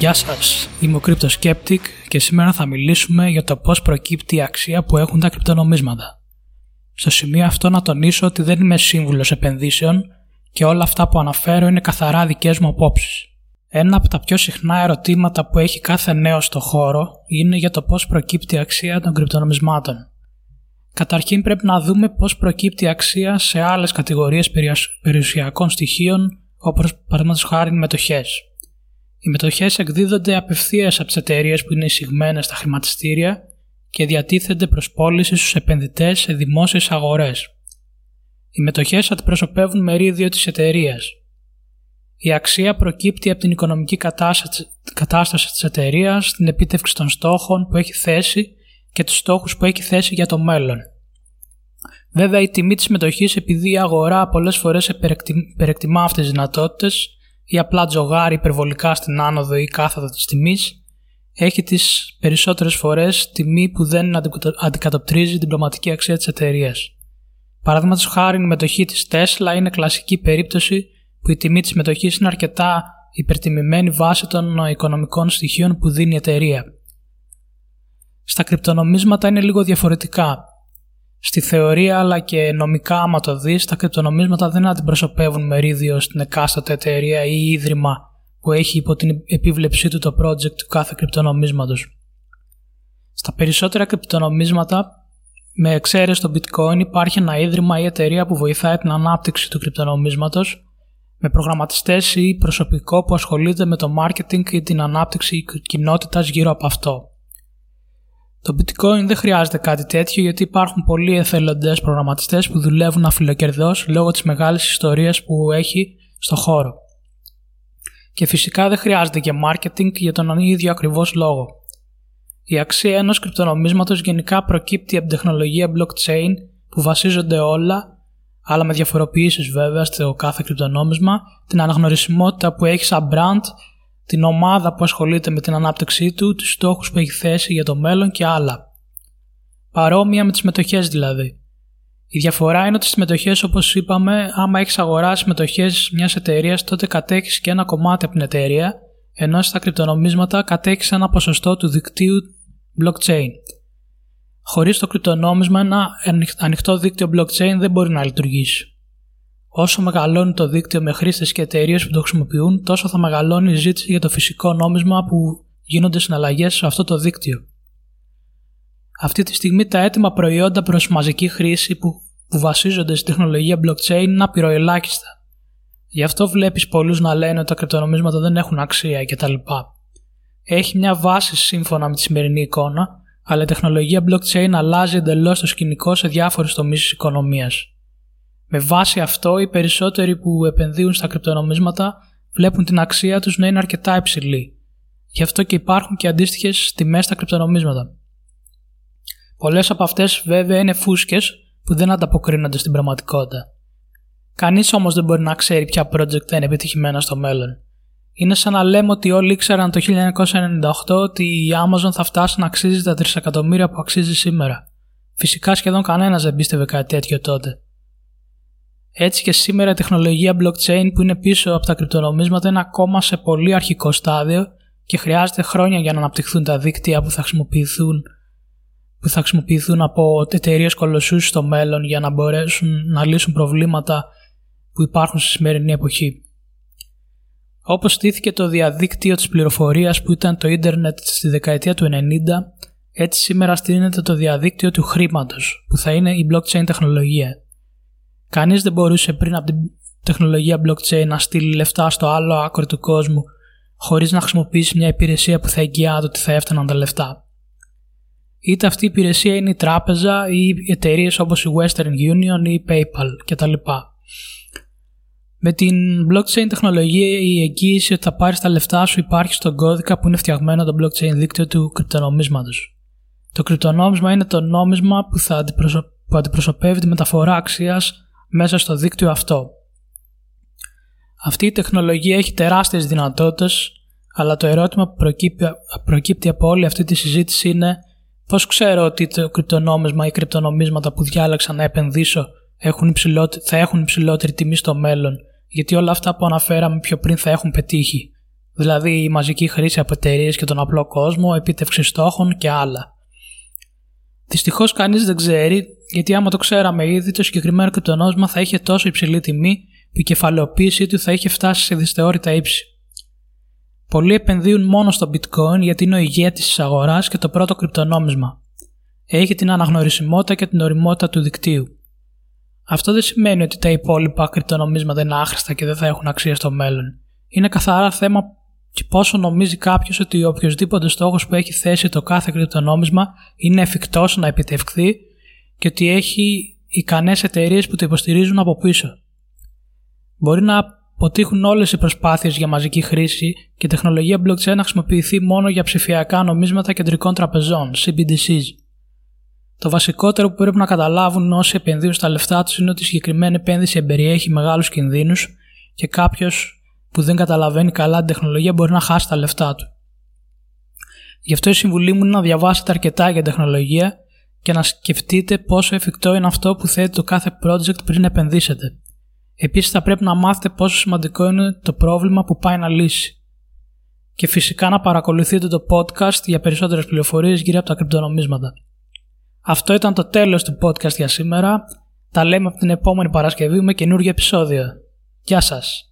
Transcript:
Γεια σας, είμαι ο Skeptic και σήμερα θα μιλήσουμε για το πώς προκύπτει η αξία που έχουν τα κρυπτονομίσματα. Στο σημείο αυτό να τονίσω ότι δεν είμαι σύμβουλος επενδύσεων και όλα αυτά που αναφέρω είναι καθαρά δικές μου απόψεις. Ένα από τα πιο συχνά ερωτήματα που έχει κάθε νέος στο χώρο είναι για το πώς προκύπτει η αξία των κρυπτονομισμάτων. Καταρχήν πρέπει να δούμε πώς προκύπτει η αξία σε άλλες κατηγορίες περιουσιακών στοιχείων όπως παραδείγματος χάρη μετοχές. Οι μετοχές εκδίδονται απευθείας από τις εταιρείες που είναι εισηγμένε στα χρηματιστήρια και διατίθενται προς πώληση στους επενδυτές σε δημόσιες αγορές. Οι μετοχές αντιπροσωπεύουν μερίδιο της εταιρείας. Η αξία προκύπτει από την οικονομική κατάσταση της εταιρείας, την επίτευξη των στόχων που έχει θέσει και τους στόχους που έχει θέσει για το μέλλον. Βέβαια, η τιμή της μετοχής, επειδή η αγορά πολλές φορές υπερεκτιμά αυτές τις δυνατότητες, ή απλά τζογάρει υπερβολικά στην άνοδο ή κάθοδο της τιμής, έχει τις περισσότερες φορές τιμή που δεν αντικατοπτρίζει την πραγματική αξία της εταιρείας. Παραδείγματος χάρη η μετοχή της Tesla είναι κλασική περίπτωση που η τιμή της μετοχής είναι αρκετά υπερτιμημένη βάσει των οικονομικών στοιχείων που δίνει η εταιρεία. Στα κρυπτονομίσματα είναι λίγο διαφορετικά. Στη θεωρία αλλά και νομικά, άμα το δεις, τα κρυπτονομίσματα δεν αντιπροσωπεύουν μερίδιο στην εκάστοτε εταιρεία ή ίδρυμα που έχει υπό την επίβλεψή του το project του κάθε κρυπτονομίσματος. Στα περισσότερα κρυπτονομίσματα, με εξαίρεση το bitcoin, υπάρχει ένα ίδρυμα ή εταιρεία που βοηθάει την ανάπτυξη του κρυπτονομίσματος με προγραμματιστές ή προσωπικό που ασχολείται με το marketing ή την ανάπτυξη κοινότητας γύρω από αυτό. Το bitcoin δεν χρειάζεται κάτι τέτοιο γιατί υπάρχουν πολλοί εθελοντές προγραμματιστές που δουλεύουν αφιλοκερδός λόγω της μεγάλης ιστορίας που έχει στο χώρο. Και φυσικά δεν χρειάζεται και marketing για τον ίδιο ακριβώς λόγο. Η αξία ενός κρυπτονομίσματος γενικά προκύπτει από την τεχνολογία blockchain που βασίζονται όλα, αλλά με διαφοροποιήσεις βέβαια στο κάθε κρυπτονόμισμα, την αναγνωρισιμότητα που έχει σαν brand την ομάδα που ασχολείται με την ανάπτυξή του, τους στόχους που έχει θέσει για το μέλλον και άλλα. Παρόμοια με τις μετοχές δηλαδή. Η διαφορά είναι ότι στις μετοχές όπως είπαμε, άμα έχεις αγοράσει μετοχές μιας εταιρείας, τότε κατέχεις και ένα κομμάτι από την εταιρεία, ενώ στα κρυπτονομίσματα κατέχεις ένα ποσοστό του δικτύου blockchain. Χωρίς το κρυπτονόμισμα ένα ανοιχτό δίκτυο blockchain δεν μπορεί να λειτουργήσει. Όσο μεγαλώνει το δίκτυο με χρήστες και εταιρείες που το χρησιμοποιούν, τόσο θα μεγαλώνει η ζήτηση για το φυσικό νόμισμα που γίνονται συναλλαγές σε αυτό το δίκτυο. Αυτή τη στιγμή τα έτοιμα προϊόντα προς μαζική χρήση που, που βασίζονται στη τεχνολογία blockchain είναι απειροελάχιστα. Γι' αυτό βλέπεις πολλούς να λένε ότι τα κρυπτονομίσματα δεν έχουν αξία κτλ. Έχει μια βάση σύμφωνα με τη σημερινή εικόνα, αλλά η τεχνολογία blockchain αλλάζει εντελώς το σκηνικό σε διάφορες τομείς της οικονομίας. Με βάση αυτό, οι περισσότεροι που επενδύουν στα κρυπτονομίσματα βλέπουν την αξία τους να είναι αρκετά υψηλή. Γι' αυτό και υπάρχουν και αντίστοιχες τιμές στα κρυπτονομίσματα. Πολλές από αυτές βέβαια είναι φούσκες που δεν ανταποκρίνονται στην πραγματικότητα. Κανείς όμως δεν μπορεί να ξέρει ποια project θα είναι επιτυχημένα στο μέλλον. Είναι σαν να λέμε ότι όλοι ήξεραν το 1998 ότι η Amazon θα φτάσει να αξίζει τα τρισεκατομμύρια που αξίζει σήμερα. Φυσικά σχεδόν κανένας δεν πίστευε κάτι τέτοιο τότε. Έτσι και σήμερα η τεχνολογία blockchain που είναι πίσω από τα κρυπτονομίσματα είναι ακόμα σε πολύ αρχικό στάδιο και χρειάζεται χρόνια για να αναπτυχθούν τα δίκτυα που θα χρησιμοποιηθούν, που θα χρησιμοποιηθούν από εταιρείες κολοσσούς στο μέλλον για να μπορέσουν να λύσουν προβλήματα που υπάρχουν στη σημερινή εποχή. Όπως στήθηκε το διαδίκτυο της πληροφορίας που ήταν το ίντερνετ στη δεκαετία του 90, έτσι σήμερα στείνεται το διαδίκτυο του χρήματος που θα είναι η blockchain τεχνολογία. Κανείς δεν μπορούσε πριν από την τεχνολογία blockchain να στείλει λεφτά στο άλλο άκρο του κόσμου χωρίς να χρησιμοποιήσει μια υπηρεσία που θα εγγυάται ότι θα έφταναν τα λεφτά. Είτε αυτή η υπηρεσία είναι η τράπεζα ή εταιρείες όπως η Western Union ή η PayPal κτλ. Με την blockchain τεχνολογία η εγγύηση ότι θα πάρεις τα λεφτά σου υπάρχει στον κώδικα που είναι φτιαγμένο το blockchain δίκτυο του κρυπτονομίσματος. Το κρυπτονόμισμα είναι το νόμισμα που, θα που αντιπροσωπεύει τη μεταφορά αξίας μέσα στο δίκτυο αυτό. Αυτή η τεχνολογία έχει τεράστιες δυνατότητες, αλλά το ερώτημα που προκύπτει, προκύπτει από όλη αυτή τη συζήτηση είναι πώς ξέρω ότι το κρυπτονόμισμα ή κρυπτονομίσματα που διάλεξα να επενδύσω έχουν θα έχουν υψηλότερη τιμή στο μέλλον, γιατί όλα αυτά που αναφέραμε πιο πριν θα έχουν πετύχει. δηλαδή η μαζική χρήση από εταιρείες και τον απλό κόσμο, επίτευξη στόχων και άλλα. Δυστυχώς κανείς δεν ξέρει, γιατί άμα το ξέραμε ήδη, το συγκεκριμένο κρυπτονόμισμα θα είχε τόσο υψηλή τιμή που η κεφαλαιοποίησή του θα είχε φτάσει σε δυσθεώρητα ύψη. Πολλοί επενδύουν μόνο στο bitcoin γιατί είναι ο ηγέτης της αγοράς και το πρώτο κρυπτονόμισμα. Έχει την αναγνωρισιμότητα και την οριμότητα του δικτύου. Αυτό δεν σημαίνει ότι τα υπόλοιπα κρυπτονομίσματα είναι άχρηστα και δεν θα έχουν αξία στο μέλλον. Είναι καθαρά θέμα και πόσο νομίζει κάποιος ότι οποιοδήποτε στόχος που έχει θέσει το κάθε κρυπτονόμισμα είναι εφικτός να επιτευχθεί και ότι έχει ικανές εταιρείες που το υποστηρίζουν από πίσω. Μπορεί να αποτύχουν όλες οι προσπάθειες για μαζική χρήση και η τεχνολογία blockchain να χρησιμοποιηθεί μόνο για ψηφιακά νομίσματα κεντρικών τραπεζών, CBDCs. Το βασικότερο που πρέπει να καταλάβουν όσοι επενδύουν στα λεφτά τους είναι ότι η συγκεκριμένη επένδυση εμπεριέχει μεγάλους κινδύνους και κάποιος που δεν καταλαβαίνει καλά την τεχνολογία μπορεί να χάσει τα λεφτά του. Γι' αυτό η συμβουλή μου είναι να διαβάσετε αρκετά για τεχνολογία και να σκεφτείτε πόσο εφικτό είναι αυτό που θέτει το κάθε project πριν επενδύσετε. Επίσης, θα πρέπει να μάθετε πόσο σημαντικό είναι το πρόβλημα που πάει να λύσει. Και φυσικά να παρακολουθείτε το podcast για περισσότερες πληροφορίες γύρω από τα κρυπτονομίσματα. Αυτό ήταν το τέλος του podcast για σήμερα. Τα λέμε από την επόμενη Παρασκευή με καινούργιο επεισόδιο. Γεια σας!